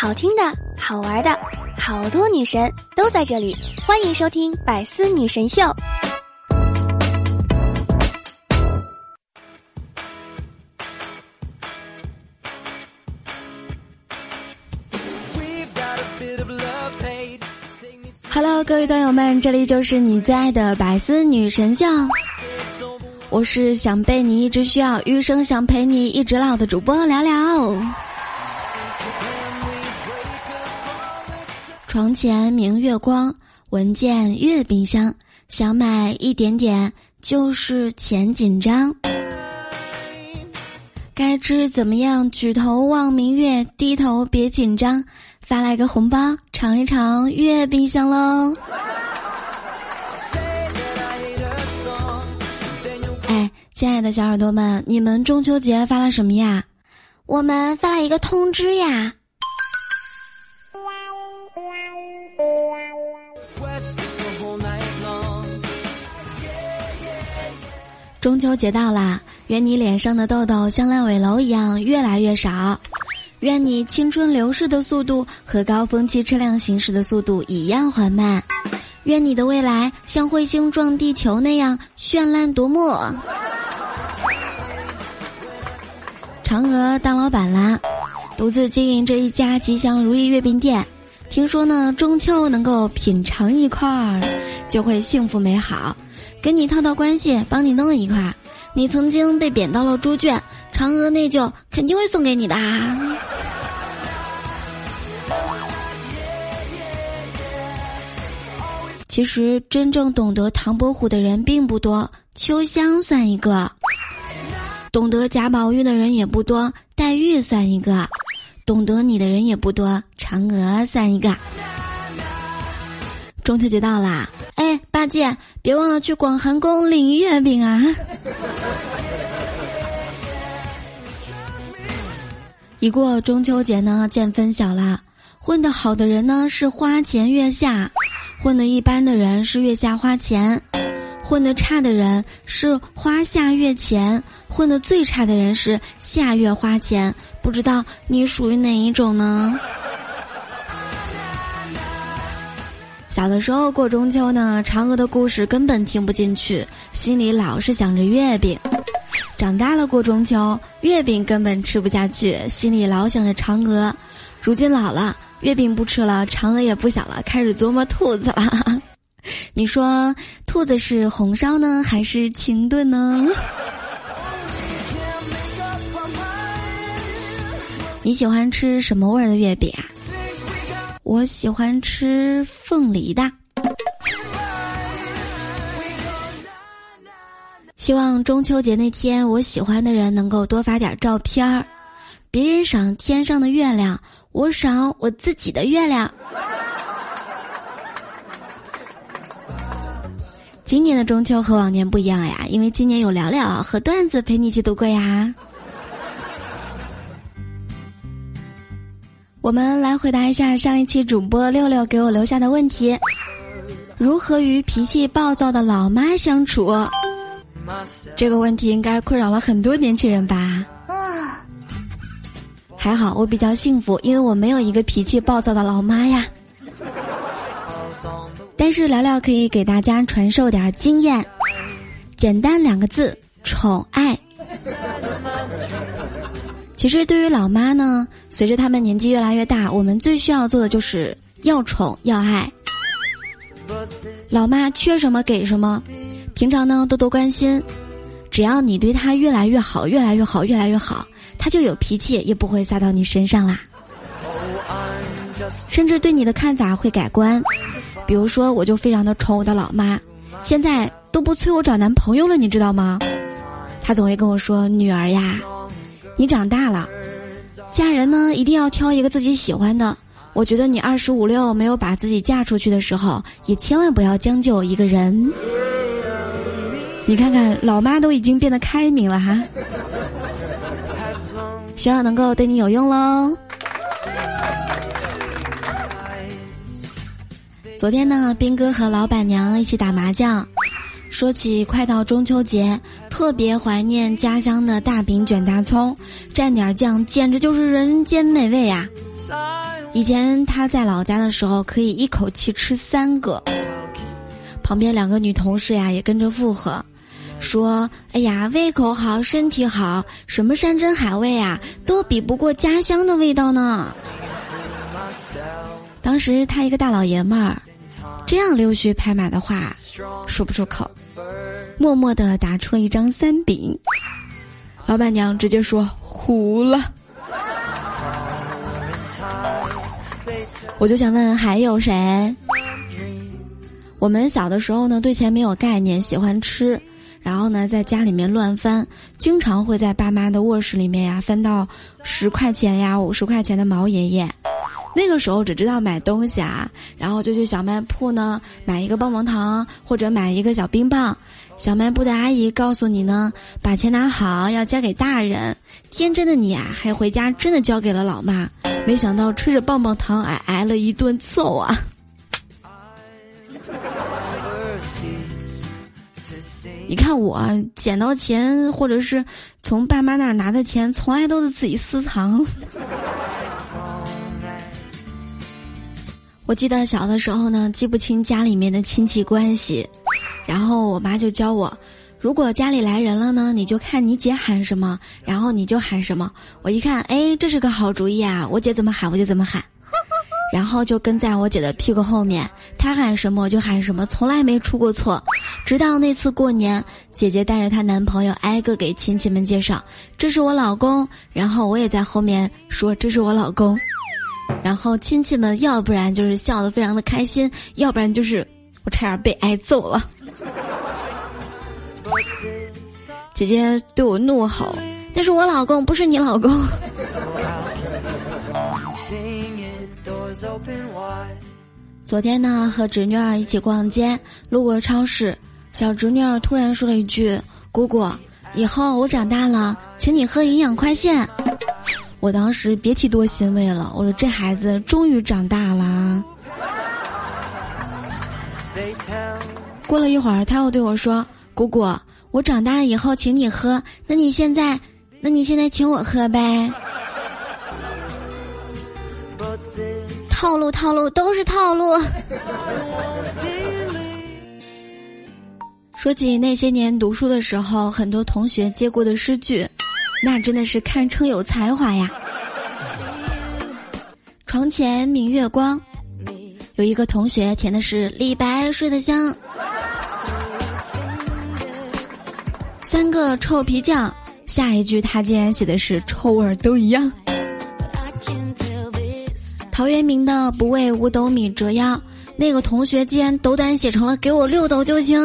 好听的、好玩的，好多女神都在这里，欢迎收听《百思女神秀》。Hello，各位段友们，这里就是你最爱的百思女神秀。我是想被你一直需要，余生想陪你一直老的主播聊聊。床前明月光，闻见月饼香，想买一点点，就是钱紧张。该知怎么样？举头望明月，低头别紧张。发来个红包，尝一尝月饼香喽！哎，亲爱的小耳朵们，你们中秋节发了什么呀？我们发了一个通知呀。中秋节到啦，愿你脸上的痘痘像烂尾楼一样越来越少。愿你青春流逝的速度和高峰期车辆行驶的速度一样缓慢。愿你的未来像彗星撞地球那样绚烂夺目。嫦娥当老板啦，独自经营着一家吉祥如意月饼店。听说呢，中秋能够品尝一块儿，就会幸福美好。给你套套关系，帮你弄一块。你曾经被贬到了猪圈，嫦娥内疚，肯定会送给你的。其实真正懂得唐伯虎的人并不多，秋香算一个；懂得贾宝玉的人也不多，黛玉算一个；懂得你的人也不多，嫦娥算一个。中秋节到啦，哎，八戒，别忘了去广寒宫领月饼啊！一过中秋节呢，见分晓啦。混得好的人呢是花前月下，混得一般的人是月下花钱，混得差的人是花下月钱，混得最差的人是下月花钱。不知道你属于哪一种呢？小的时候过中秋呢，嫦娥的故事根本听不进去，心里老是想着月饼。长大了过中秋，月饼根本吃不下去，心里老想着嫦娥。如今老了。月饼不吃了，嫦娥也不想了，开始琢磨兔子了。你说，兔子是红烧呢，还是清炖呢？你喜欢吃什么味儿的月饼啊？我喜欢吃凤梨的。希望中秋节那天，我喜欢的人能够多发点照片儿。别人赏天上的月亮。我赏我自己的月亮。今年的中秋和往年不一样呀，因为今年有聊聊和段子陪你一起度过呀。我们来回答一下上一期主播六六给我留下的问题：如何与脾气暴躁的老妈相处？这个问题应该困扰了很多年轻人吧。啊还好我比较幸福，因为我没有一个脾气暴躁的老妈呀。但是聊聊可以给大家传授点经验，简单两个字：宠爱。其实对于老妈呢，随着他们年纪越来越大，我们最需要做的就是要宠要爱。老妈缺什么给什么，平常呢多多关心，只要你对她越来越好，越来越好，越来越好。她就有脾气，也不会撒到你身上啦。甚至对你的看法会改观。比如说，我就非常的宠我的老妈，现在都不催我找男朋友了，你知道吗？他总会跟我说：“女儿呀，你长大了，嫁人呢一定要挑一个自己喜欢的。我觉得你二十五六没有把自己嫁出去的时候，也千万不要将就一个人。你看看，老妈都已经变得开明了哈。”希望能够对你有用喽。昨天呢，兵哥和老板娘一起打麻将，说起快到中秋节，特别怀念家乡的大饼卷大葱，蘸点酱，简直就是人间美味呀！以前他在老家的时候，可以一口气吃三个。旁边两个女同事呀，也跟着附和，说：“哎呀，胃口好，身体好，什么山珍海味啊，都比不过家乡的味道呢。”当时他一个大老爷们儿，这样溜须拍马的话说不出口，默默的打出了一张三饼。老板娘直接说：“糊了。”我就想问，还有谁？我们小的时候呢，对钱没有概念，喜欢吃，然后呢，在家里面乱翻，经常会在爸妈的卧室里面呀翻到十块钱呀、五十块钱的毛爷爷。那个时候只知道买东西啊，然后就去小卖铺呢买一个棒棒糖或者买一个小冰棒。小卖部的阿姨告诉你呢，把钱拿好，要交给大人。天真的你啊，还回家真的交给了老妈。没想到吃着棒棒糖，挨挨了一顿揍啊！你看我捡到钱，或者是从爸妈那儿拿的钱，从来都是自己私藏。我记得小的时候呢，记不清家里面的亲戚关系，然后我妈就教我，如果家里来人了呢，你就看你姐喊什么，然后你就喊什么。我一看，哎，这是个好主意啊！我姐怎么喊我就怎么喊。然后就跟在我姐的屁股后面，她喊什么我就喊什么，从来没出过错。直到那次过年，姐姐带着她男朋友挨个给亲戚们介绍：“这是我老公。”然后我也在后面说：“这是我老公。”然后亲戚们要不然就是笑得非常的开心，要不然就是我差点被挨揍了。姐姐对我怒吼：“那是我老公，不是你老公。”昨天呢，和侄女儿一起逛街，路过超市，小侄女儿突然说了一句：“姑姑，以后我长大了，请你喝营养快线。”我当时别提多欣慰了，我说这孩子终于长大了。过了一会儿，他又对我说：“姑姑，我长大了以后请你喝，那你现在，那你现在请我喝呗。”套路套路都是套路。说起那些年读书的时候，很多同学接过的诗句，那真的是堪称有才华呀。床前明月光，有一个同学填的是李白睡得香。三个臭皮匠，下一句他竟然写的是臭味都一样。陶渊明的“不为五斗米折腰”，那个同学竟然斗胆写成了“给我六斗就行”。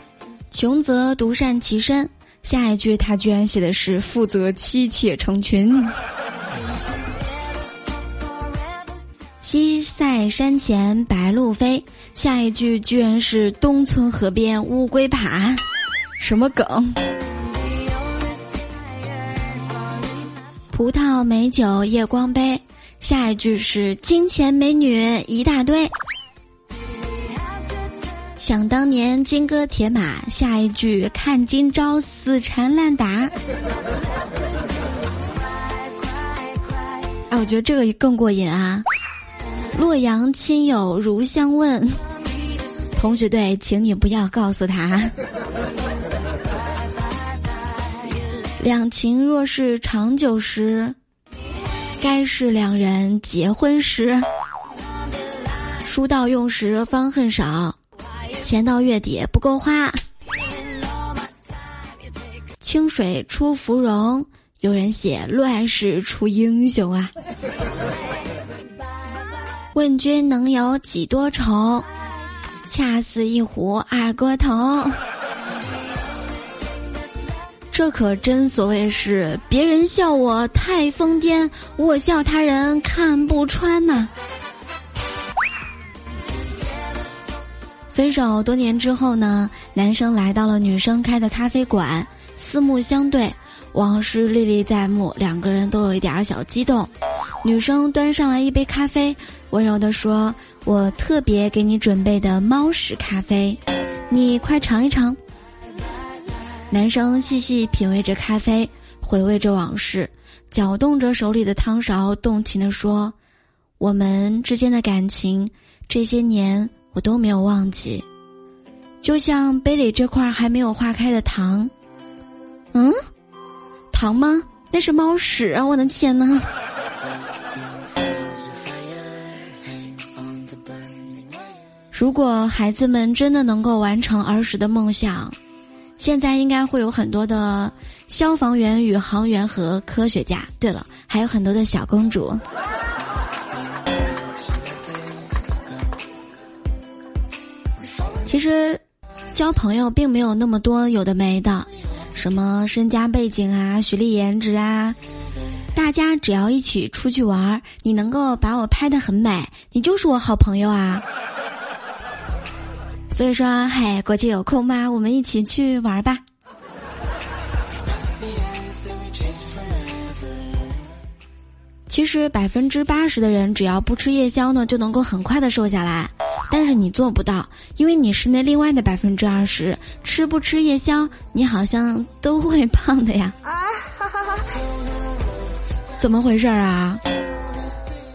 穷则独善其身，下一句他居然写的是“富则妻妾成群”。西塞山前白鹭飞，下一句居然是“东村河边乌龟爬”，什么梗？葡萄美酒夜光杯，下一句是金钱美女一大堆。想当年金戈铁马，下一句看今朝死缠烂打。哎，我觉得这个更过瘾啊！洛阳亲友如相问，同学对，请你不要告诉他。两情若是长久时，该是两人结婚时。书到用时方恨少，钱到月底不够花。清水出芙蓉，有人写乱世出英雄啊。问君能有几多愁？恰似一壶二锅头。这可真所谓是别人笑我太疯癫，我笑他人看不穿呐。分手多年之后呢，男生来到了女生开的咖啡馆，四目相对，往事历历在目，两个人都有一点小激动。女生端上来一杯咖啡，温柔地说：“我特别给你准备的猫屎咖啡，你快尝一尝。”男生细细品味着咖啡，回味着往事，搅动着手里的汤勺，动情地说：“我们之间的感情，这些年我都没有忘记。就像杯里这块还没有化开的糖，嗯，糖吗？那是猫屎啊！我的天哪！”如果孩子们真的能够完成儿时的梦想，现在应该会有很多的消防员、宇航员和科学家。对了，还有很多的小公主。其实，交朋友并没有那么多有的没的，什么身家背景啊、学历颜值啊，大家只要一起出去玩儿，你能够把我拍的很美，你就是我好朋友啊。所以说，嗨，国际有空吗？我们一起去玩吧。其实百分之八十的人只要不吃夜宵呢，就能够很快的瘦下来。但是你做不到，因为你是那另外的百分之二十，吃不吃夜宵，你好像都会胖的呀。啊怎么回事啊？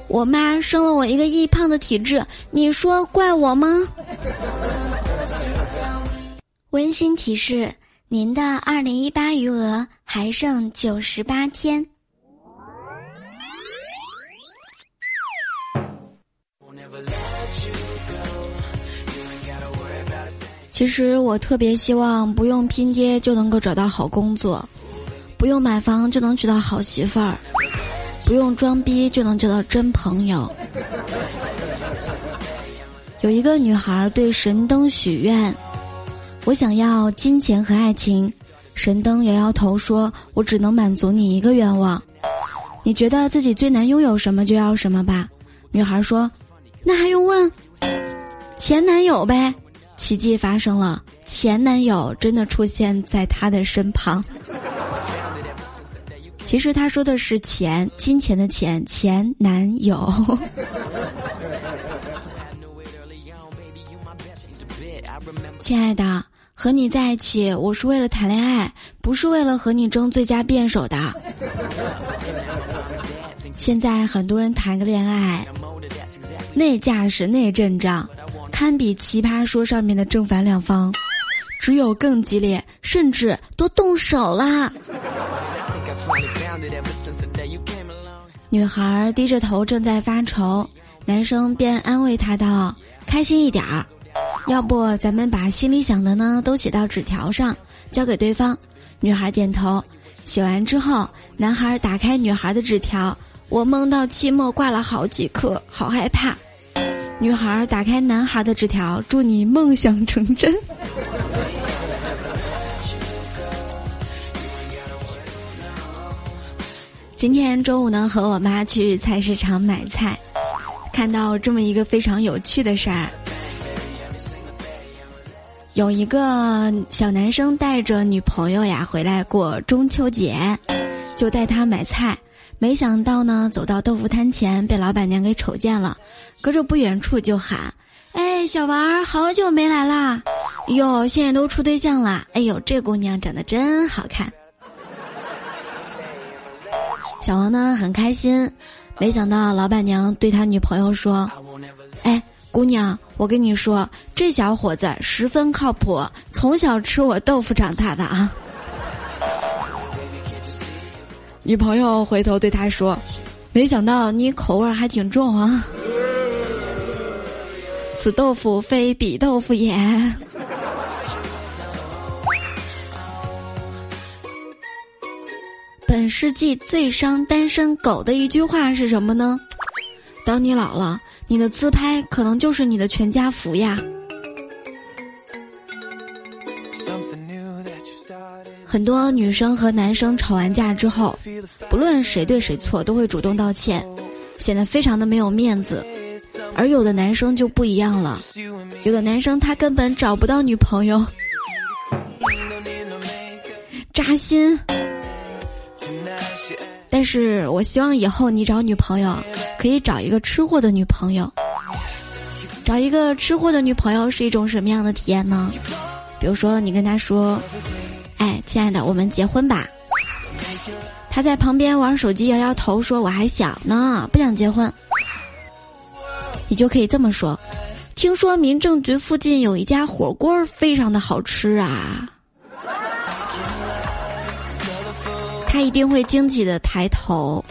我妈生了我一个易胖的体质，你说怪我吗？温馨提示：您的二零一八余额还剩九十八天。其实我特别希望不用拼爹就能够找到好工作，不用买房就能娶到好媳妇儿。不用装逼就能交到真朋友。有一个女孩对神灯许愿：“我想要金钱和爱情。”神灯摇摇头说：“我只能满足你一个愿望。你觉得自己最难拥有什么就要什么吧。”女孩说：“那还用问？前男友呗。”奇迹发生了，前男友真的出现在她的身旁。其实他说的是钱，金钱的钱，前男友。亲爱的，和你在一起，我是为了谈恋爱，不是为了和你争最佳辩手的。现在很多人谈个恋爱，那架势那阵仗，堪比《奇葩说》上面的正反两方，只有更激烈，甚至都动手啦。女孩低着头正在发愁，男生便安慰她道：“开心一点儿，要不咱们把心里想的呢都写到纸条上，交给对方。”女孩点头。写完之后，男孩打开女孩的纸条，我梦到期末挂了好几科，好害怕。女孩打开男孩的纸条，祝你梦想成真。今天中午呢，和我妈去菜市场买菜，看到这么一个非常有趣的事儿。有一个小男生带着女朋友呀回来过中秋节，就带她买菜，没想到呢，走到豆腐摊前被老板娘给瞅见了，隔着不远处就喊：“哎，小王，好久没来啦！哟，现在都处对象了。哎呦，这姑娘长得真好看。”小王呢很开心，没想到老板娘对他女朋友说：“哎，姑娘，我跟你说，这小伙子十分靠谱，从小吃我豆腐长大的啊。”女朋友回头对他说：“没想到你口味还挺重啊，此豆腐非彼豆腐也。”本世纪最伤单身狗的一句话是什么呢？当你老了，你的自拍可能就是你的全家福呀。很多女生和男生吵完架之后，不论谁对谁错，都会主动道歉，显得非常的没有面子。而有的男生就不一样了，有的男生他根本找不到女朋友，扎心。但是我希望以后你找女朋友，可以找一个吃货的女朋友。找一个吃货的女朋友是一种什么样的体验呢？比如说，你跟她说：“哎，亲爱的，我们结婚吧。”他在旁边玩手机，摇摇头说：“我还小呢，不想结婚。”你就可以这么说：“听说民政局附近有一家火锅非常的好吃啊。”他一定会惊喜的抬头：“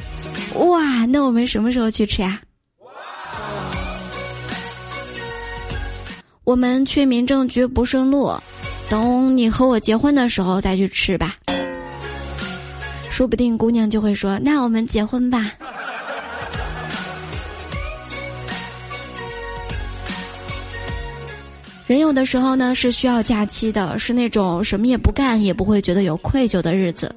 哇，那我们什么时候去吃啊？”我们去民政局不顺路，等你和我结婚的时候再去吃吧。说不定姑娘就会说：“那我们结婚吧。”人有的时候呢是需要假期的，是那种什么也不干也不会觉得有愧疚的日子。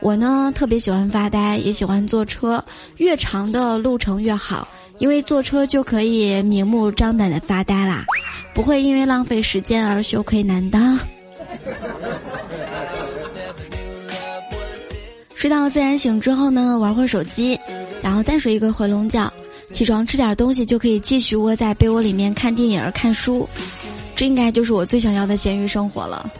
我呢特别喜欢发呆，也喜欢坐车，越长的路程越好，因为坐车就可以明目张胆的发呆啦。不会因为浪费时间而羞愧难当。睡到自然醒之后呢，玩会儿手机，然后再睡一个回笼觉，起床吃点东西就可以继续窝在被窝里面看电影、看书，这应该就是我最想要的闲鱼生活了。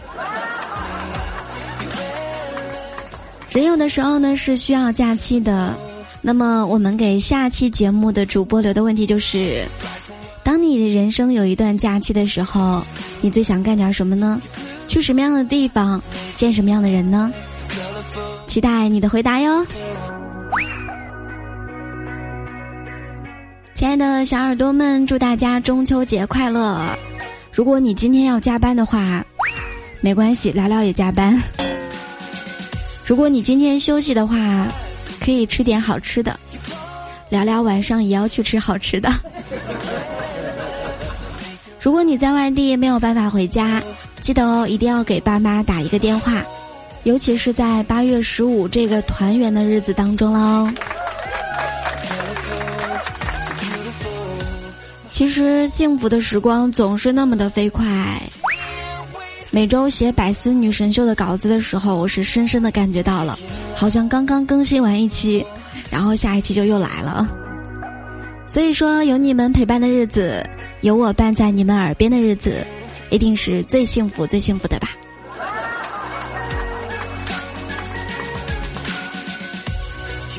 人有的时候呢是需要假期的，那么我们给下期节目的主播留的问题就是。当你的人生有一段假期的时候，你最想干点什么呢？去什么样的地方，见什么样的人呢？期待你的回答哟，亲爱的小耳朵们，祝大家中秋节快乐！如果你今天要加班的话，没关系，聊聊也加班。如果你今天休息的话，可以吃点好吃的，聊聊晚上也要去吃好吃的。如果你在外地没有办法回家，记得哦，一定要给爸妈打一个电话，尤其是在八月十五这个团圆的日子当中喽。其实幸福的时光总是那么的飞快。每周写百思女神秀的稿子的时候，我是深深的感觉到了，好像刚刚更新完一期，然后下一期就又来了。所以说，有你们陪伴的日子。有我伴在你们耳边的日子，一定是最幸福、最幸福的吧。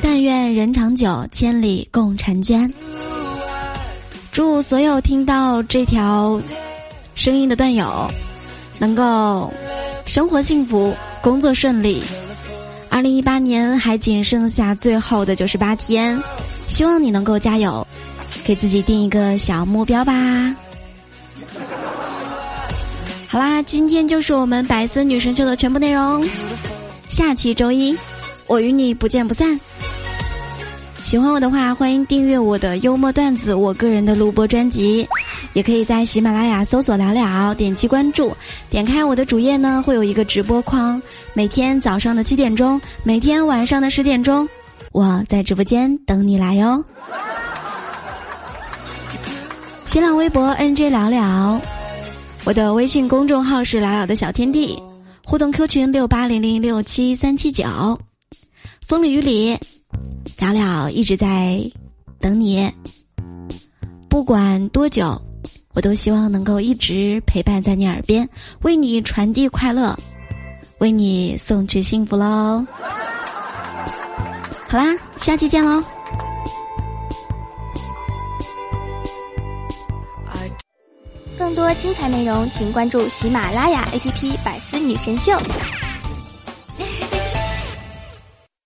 但愿人长久，千里共婵娟。祝所有听到这条声音的段友，能够生活幸福，工作顺利。二零一八年还仅剩下最后的九十八天，希望你能够加油。给自己定一个小目标吧。好啦，今天就是我们百思女神秀的全部内容。下期周一，我与你不见不散。喜欢我的话，欢迎订阅我的幽默段子，我个人的录播专辑，也可以在喜马拉雅搜索“聊聊”，点击关注。点开我的主页呢，会有一个直播框，每天早上的七点钟，每天晚上的十点钟，我在直播间等你来哟。新浪微博 NJ 聊聊，我的微信公众号是聊聊的小天地，互动 Q 群六八零零六七三七九，风里雨里，小了一直在等你，不管多久，我都希望能够一直陪伴在你耳边，为你传递快乐，为你送去幸福喽。好啦，下期见喽。更多精彩内容，请关注喜马拉雅 APP《百思女神秀》。